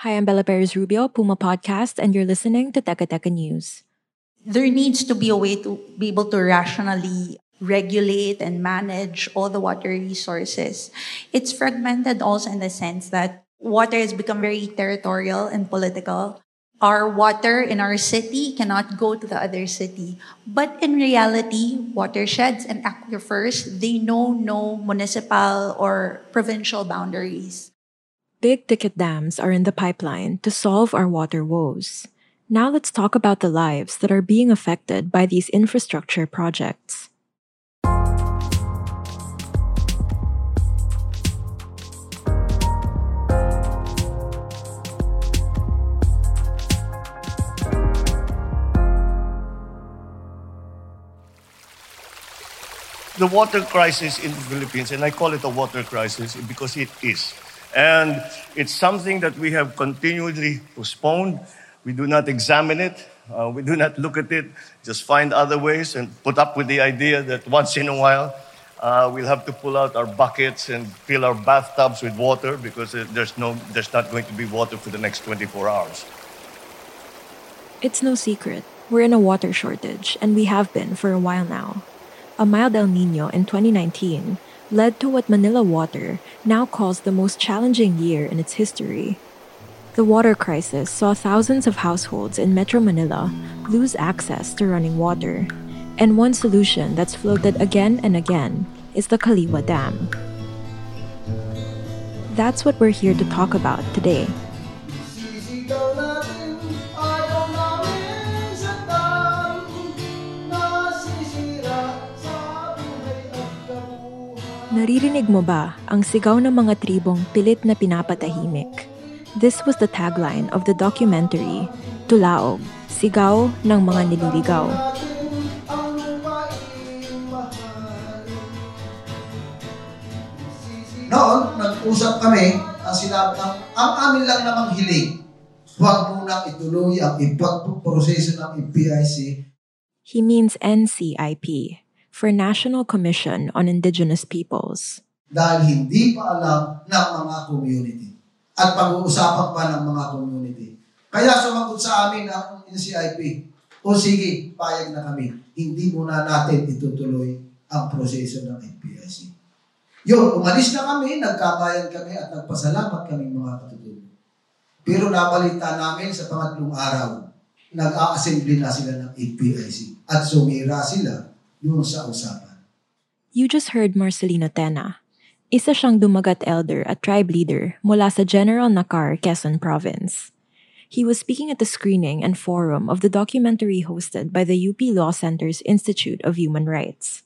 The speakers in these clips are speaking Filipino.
Hi, I'm Bella Perez Rubio, Puma Podcast, and you're listening to Teka Teka News. There needs to be a way to be able to rationally regulate and manage all the water resources. It's fragmented also in the sense that water has become very territorial and political. Our water in our city cannot go to the other city. But in reality, watersheds and aquifers, they know no municipal or provincial boundaries. Big ticket dams are in the pipeline to solve our water woes. Now let's talk about the lives that are being affected by these infrastructure projects. the water crisis in the Philippines, and I call it a water crisis because it is. And it's something that we have continually postponed. We do not examine it. Uh, we do not look at it. Just find other ways and put up with the idea that once in a while uh, we'll have to pull out our buckets and fill our bathtubs with water because there's, no, there's not going to be water for the next 24 hours. It's no secret. We're in a water shortage, and we have been for a while now. A mild El Nino in 2019 led to what Manila Water now calls the most challenging year in its history. The water crisis saw thousands of households in Metro Manila lose access to running water, and one solution that's floated again and again is the Kaliwa Dam. That's what we're here to talk about today. Naririnig mo ba ang sigaw ng mga tribong pilit na pinapatahimik? This was the tagline of the documentary, Tulaog, Sigaw ng Mga Nililigaw. Noon, nag-usap kami, ang sinabi ng, ang amin lang namang hiling, huwag munang ituloy ang ipagproseso ng PIC. He means NCIP, for National Commission on Indigenous Peoples. Dahil hindi pa alam ng mga community at pag-uusapan pa ng mga community. Kaya sumagot sa amin ang NCIP, o sige, payag na kami. Hindi muna natin itutuloy ang proseso ng NPIC. Yun, umalis na kami, nagkabayan kami at nagpasalamat kami mga katutubo. Pero nabalita namin sa pangatlong araw, nag-a-assembly na sila ng NPIC at sumira sila sa usapan. You just heard Marcelino Tena. Isa siyang dumagat elder at tribe leader mula sa General Nakar, Quezon Province. He was speaking at the screening and forum of the documentary hosted by the UP Law Center's Institute of Human Rights.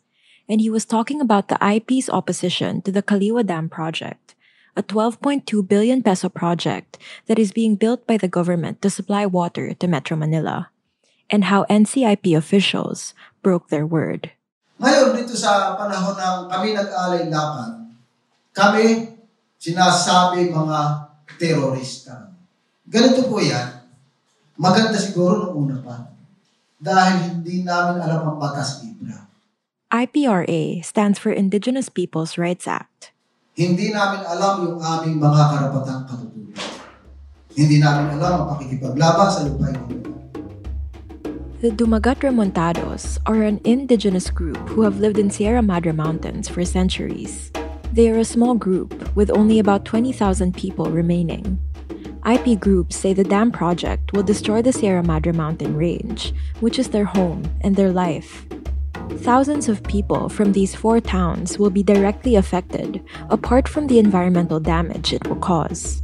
And he was talking about the IP's opposition to the Kaliwa Dam project, a 12.2 billion peso project that is being built by the government to supply water to Metro Manila, and how NCIP officials broke their word. Ngayon, dito sa panahon ng kami nag-alay laban, kami sinasabi mga terorista. Ganito po yan. Maganda siguro nung una pa. Dahil hindi namin alam ang batas Ibra. IPRA stands for Indigenous Peoples' Rights Act. Hindi namin alam yung aming mga karapatang katutunan. Hindi namin alam ang pakikipaglaban sa lupain ng The Dumagat Remontados are an indigenous group who have lived in Sierra Madre Mountains for centuries. They are a small group with only about 20,000 people remaining. IP groups say the dam project will destroy the Sierra Madre mountain range, which is their home and their life. Thousands of people from these four towns will be directly affected, apart from the environmental damage it will cause.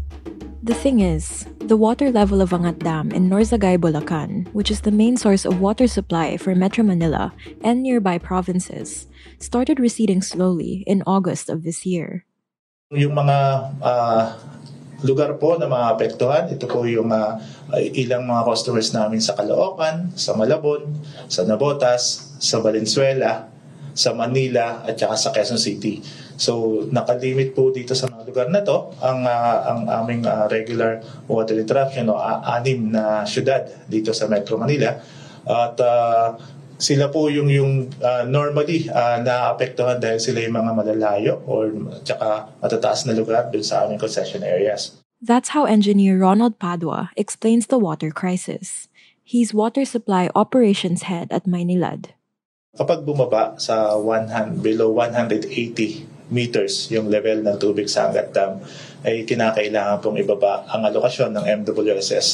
The thing is, the water level of Angat Dam in Norzagay, Bulacan, which is the main source of water supply for Metro Manila and nearby provinces, started receding slowly in August of this year. Yung mga uh, lugar po na maapektuhan, ito po yung uh, ilang mga customers namin sa Caloocan, sa Malabon, sa Nabotas, sa Valenzuela, sa Manila at saka sa Quezon City. So nakalimit po dito sa mga lugar na to ang uh, ang aming uh, regular water interruption o uh, anim na syudad dito sa Metro Manila at uh, sila po yung yung uh, normally uh, naapektuhan dahil sila yung mga malalayo or tsaka matataas na lugar dun sa aming concession areas. That's how engineer Ronald Padua explains the water crisis. He's water supply operations head at Maynilad. Kapag bumaba sa 100, below 180 meters yung level ng tubig sa Angat Dam, ay kinakailangan pong ibaba ang alokasyon ng MWSS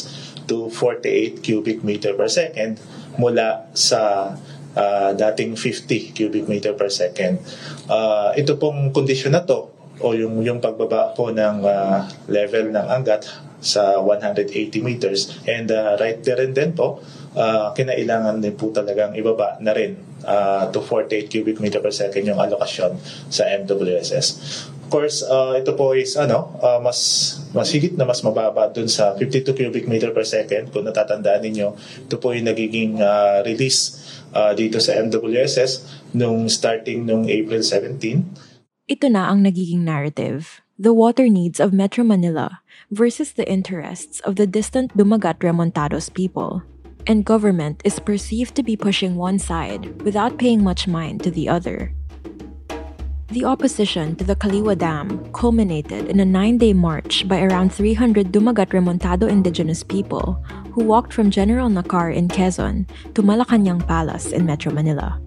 to 48 cubic meter per second mula sa uh, dating 50 cubic meter per second. Uh, ito pong kondisyon na to o yung yung pagbaba po ng uh, level ng Angat sa 180 meters and uh, right there and then po uh, kinailangan din po talagang ibaba na rin uh, to 48 cubic meter per second yung allocation sa MWSS. Of course, uh, ito po is ano, uh, mas mas higit na mas mababa dun sa 52 cubic meter per second. Kung natatandaan ninyo, ito po yung nagiging uh, release uh, dito sa MWSS nung starting nung April 17. Ito na ang nagiging narrative. The water needs of Metro Manila versus the interests of the distant Dumagat Remontados people and government is perceived to be pushing one side without paying much mind to the other. The opposition to the Kaliwa Dam culminated in a nine day march by around 300 Dumagat Remontado indigenous people who walked from General Nakar in Quezon to Malacanang Palace in Metro Manila.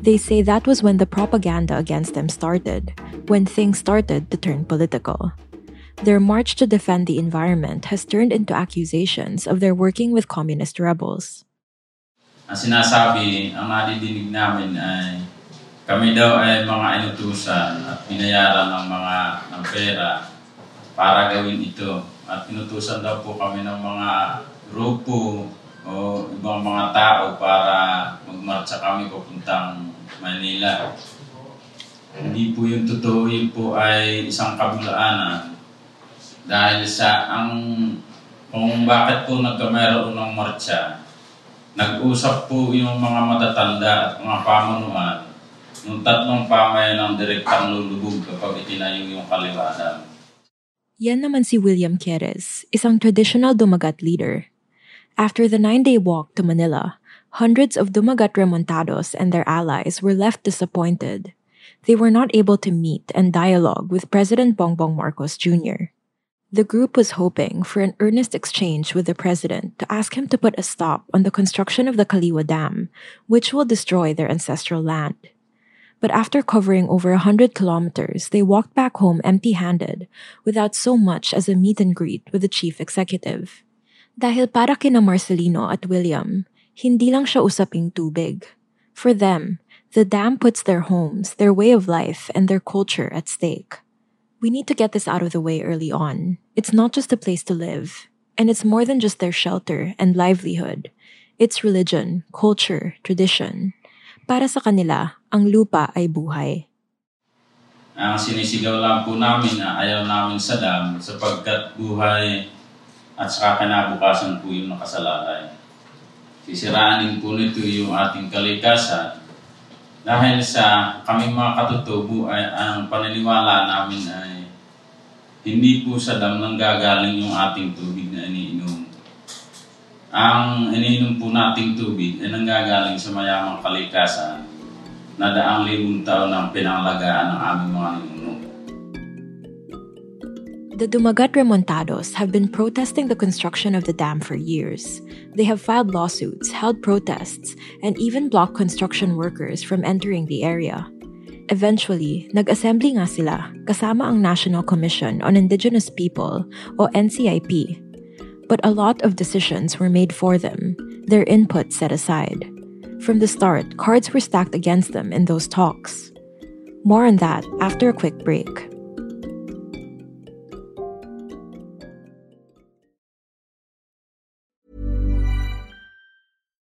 They say that was when the propaganda against them started, when things started to turn political. Their march to defend the environment has turned into accusations of their working with communist rebels. Ang sinasabi, ang nadidinig namin ay kami daw ay mga inutusan at binayaran ng mga ng pera para gawin ito. At inutusan daw po kami ng mga grupo o ibang mga tao para magmarcha kami papuntang Manila. Hindi po yung totoo, yun po ay isang kabulaanan dahil sa ang kung bakit po nagkameron ng marcha, nag-usap po yung mga matatanda at mga pamunuan ng tatlong pamayan ng direktang lulubog kapag itinayo yung kaliwanan. Yan naman si William Quieres, isang traditional Dumagat leader. After the nine-day walk to Manila, hundreds of Dumagat Remontados and their allies were left disappointed. They were not able to meet and dialogue with President Bongbong Marcos Jr. The group was hoping for an earnest exchange with the president to ask him to put a stop on the construction of the Kaliwa Dam, which will destroy their ancestral land. But after covering over a 100 kilometers, they walked back home empty handed, without so much as a meet and greet with the chief executive. Dahil para kina Marcelino at William, hindi lang siya usaping tubig. For them, the dam puts their homes, their way of life, and their culture at stake. We need to get this out of the way early on. It's not just a place to live, and it's more than just their shelter and livelihood. It's religion, culture, tradition. Para sa kanila, ang lupa ay buhay. Ang sinisigaw lang po namin na ayaw namin sa dam sapagkat buhay at saka kinabukasan po yung nakasalalay. Sisiraanin po nito yung ating kalikasan dahil sa kami mga katutubo ay ang paniniwala namin ay hindi po sa dam nang gagaling yung ating tubig na iniinom. Ang iniinom po nating tubig ay nanggagaling sa mayamang kalikasan na daang limang taon ang pinangalagaan ng aming mga ninuno. The Dumagat Remontados have been protesting the construction of the dam for years. They have filed lawsuits, held protests, and even blocked construction workers from entering the area. Eventually, nag-assembly nga sila kasama ang National Commission on Indigenous People o NCIP. But a lot of decisions were made for them, their input set aside. From the start, cards were stacked against them in those talks. More on that after a quick break.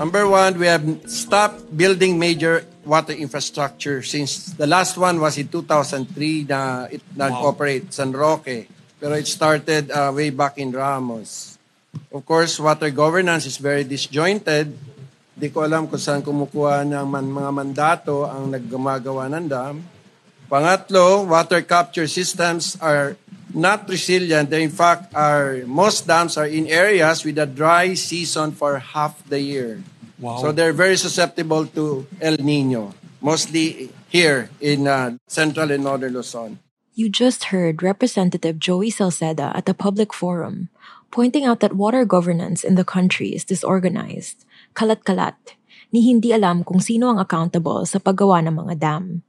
Number one, we have stopped building major water infrastructure since the last one was in 2003 na it nag-operate San Roque. Pero it started uh, way back in Ramos. Of course, water governance is very disjointed. Di ko alam kung saan kumukuha ng man, mga mandato ang naggumagawa ng dam. Pangatlo, water capture systems are not resilient. They, in fact, are most dams are in areas with a dry season for half the year. Wow. So they're very susceptible to El Nino, mostly here in uh, central and northern Luzon. You just heard Representative Joey Salceda at a public forum pointing out that water governance in the country is disorganized, kalat-kalat, ni hindi alam kung sino ang accountable sa paggawa ng mga dam.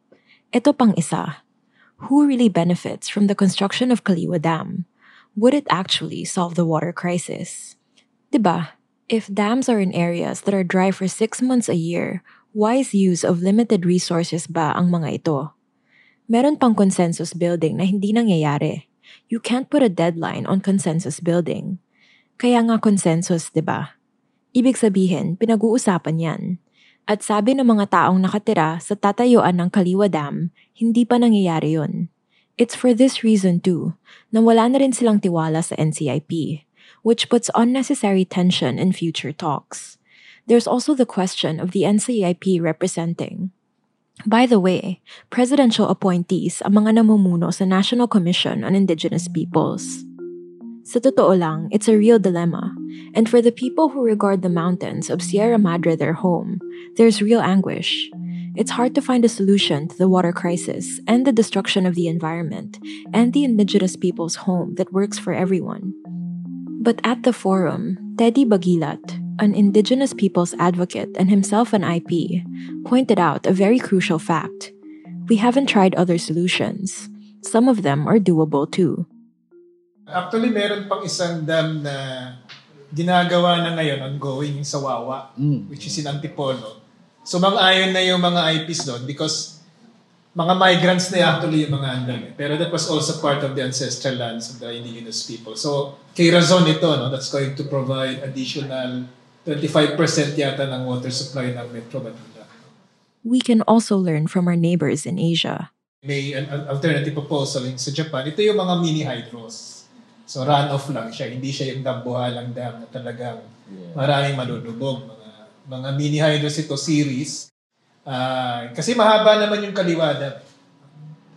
Ito pang isa. Who really benefits from the construction of Kaliwa Dam? Would it actually solve the water crisis? Diba? If dams are in areas that are dry for six months a year, wise use of limited resources ba ang mga ito? Meron pang consensus building na hindi nangyayari. You can't put a deadline on consensus building. Kaya nga consensus, di ba? Ibig sabihin, pinag-uusapan yan. At sabi ng mga taong nakatira sa tatayuan ng Kaliwa Dam, hindi pa nangyayari yun. It's for this reason too, na wala na rin silang tiwala sa NCIP, which puts unnecessary tension in future talks. There's also the question of the NCIP representing. By the way, presidential appointees ang mga namumuno sa National Commission on Indigenous Peoples. Sa totoo lang, it's a real dilemma. And for the people who regard the mountains of Sierra Madre their home, there's real anguish. It's hard to find a solution to the water crisis and the destruction of the environment and the indigenous people's home that works for everyone. But at the forum, Teddy Bagilat, an indigenous people's advocate and himself an IP, pointed out a very crucial fact. We haven't tried other solutions. Some of them are doable too. Actually, meron pang isang dam na ginagawa na ngayon, ongoing, yung sa Wawa, which is in Antipolo. So, mang-ayon na yung mga IPs doon because mga migrants na actually yung mga andam. Eh. Pero that was also part of the ancestral lands of the indigenous people. So, kay Razon ito, no, that's going to provide additional 25% yata ng water supply ng Metro Manila. We can also learn from our neighbors in Asia. May an, alternative proposal sa Japan. Ito yung mga mini hydros. So runoff lang siya. Hindi siya yung dambuhalang dam na talagang maraming malulubog. Mga, mga mini hydros ito series. Ah, kasi mahaba naman yung kaliwa dam.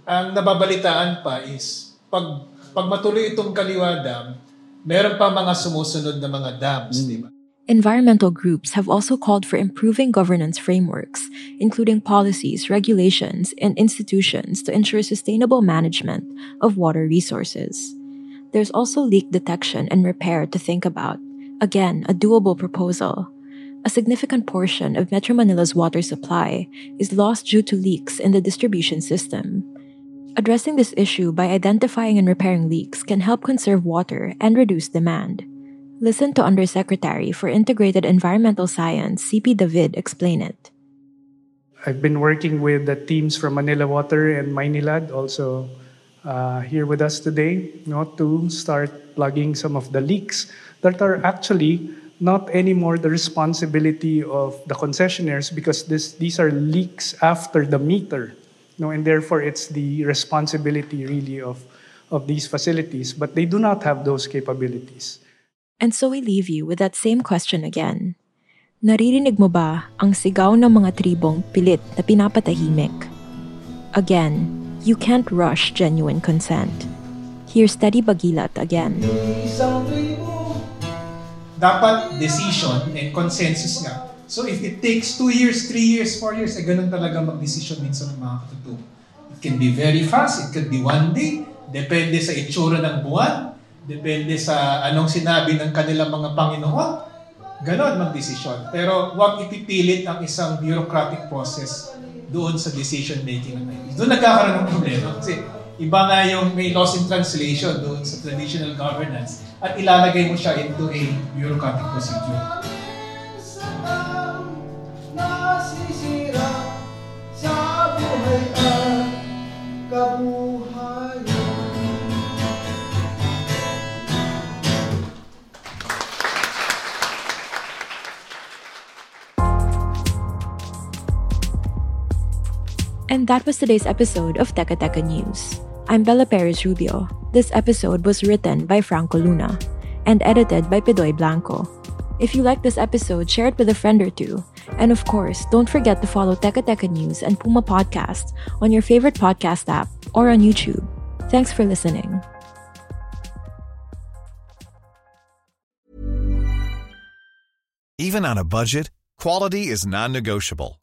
Ang nababalitaan pa is pag pag matuloy itong kaliwa dam, meron pa mga sumusunod na mga dams, di ba? Environmental groups have also called for improving governance frameworks, including policies, regulations, and institutions to ensure sustainable management of water resources. There's also leak detection and repair to think about. Again, a doable proposal. A significant portion of Metro Manila's water supply is lost due to leaks in the distribution system. Addressing this issue by identifying and repairing leaks can help conserve water and reduce demand. Listen to Undersecretary for Integrated Environmental Science, CP David, explain it. I've been working with the teams from Manila Water and Maynilad also uh, here with us today you know, to start plugging some of the leaks that are actually not anymore the responsibility of the concessionaires because this, these are leaks after the meter no, and therefore it's the responsibility really of, of these facilities, but they do not have those capabilities. And so we leave you with that same question again. Naririnig mo ba ang sigaw ng mga tribong pilit na pinapatahimik? Again, you can't rush genuine consent. Here's Teddy Bagilat again. Dapat decision and consensus nga So if it takes two years, three years, four years, eh ganun talaga mag-decision minsan ng mga katutubo. It can be very fast, it could be one day, depende sa itsura ng buwan, depende sa anong sinabi ng kanilang mga Panginoon. Ganon mag-decision. Pero huwag ipipilit ang isang bureaucratic process doon sa decision making ng. Doon nagkakaroon ng problema. Kasi iba nga yung may loss in translation doon sa traditional governance at ilalagay mo siya into a bureaucratic procedure. And that was today's episode of Teka Teka News. I'm Bella Perez Rubio. This episode was written by Franco Luna and edited by Pidoy Blanco. If you like this episode, share it with a friend or two. And of course, don't forget to follow Teka Teka News and Puma Podcast on your favorite podcast app or on YouTube. Thanks for listening. Even on a budget, quality is non-negotiable.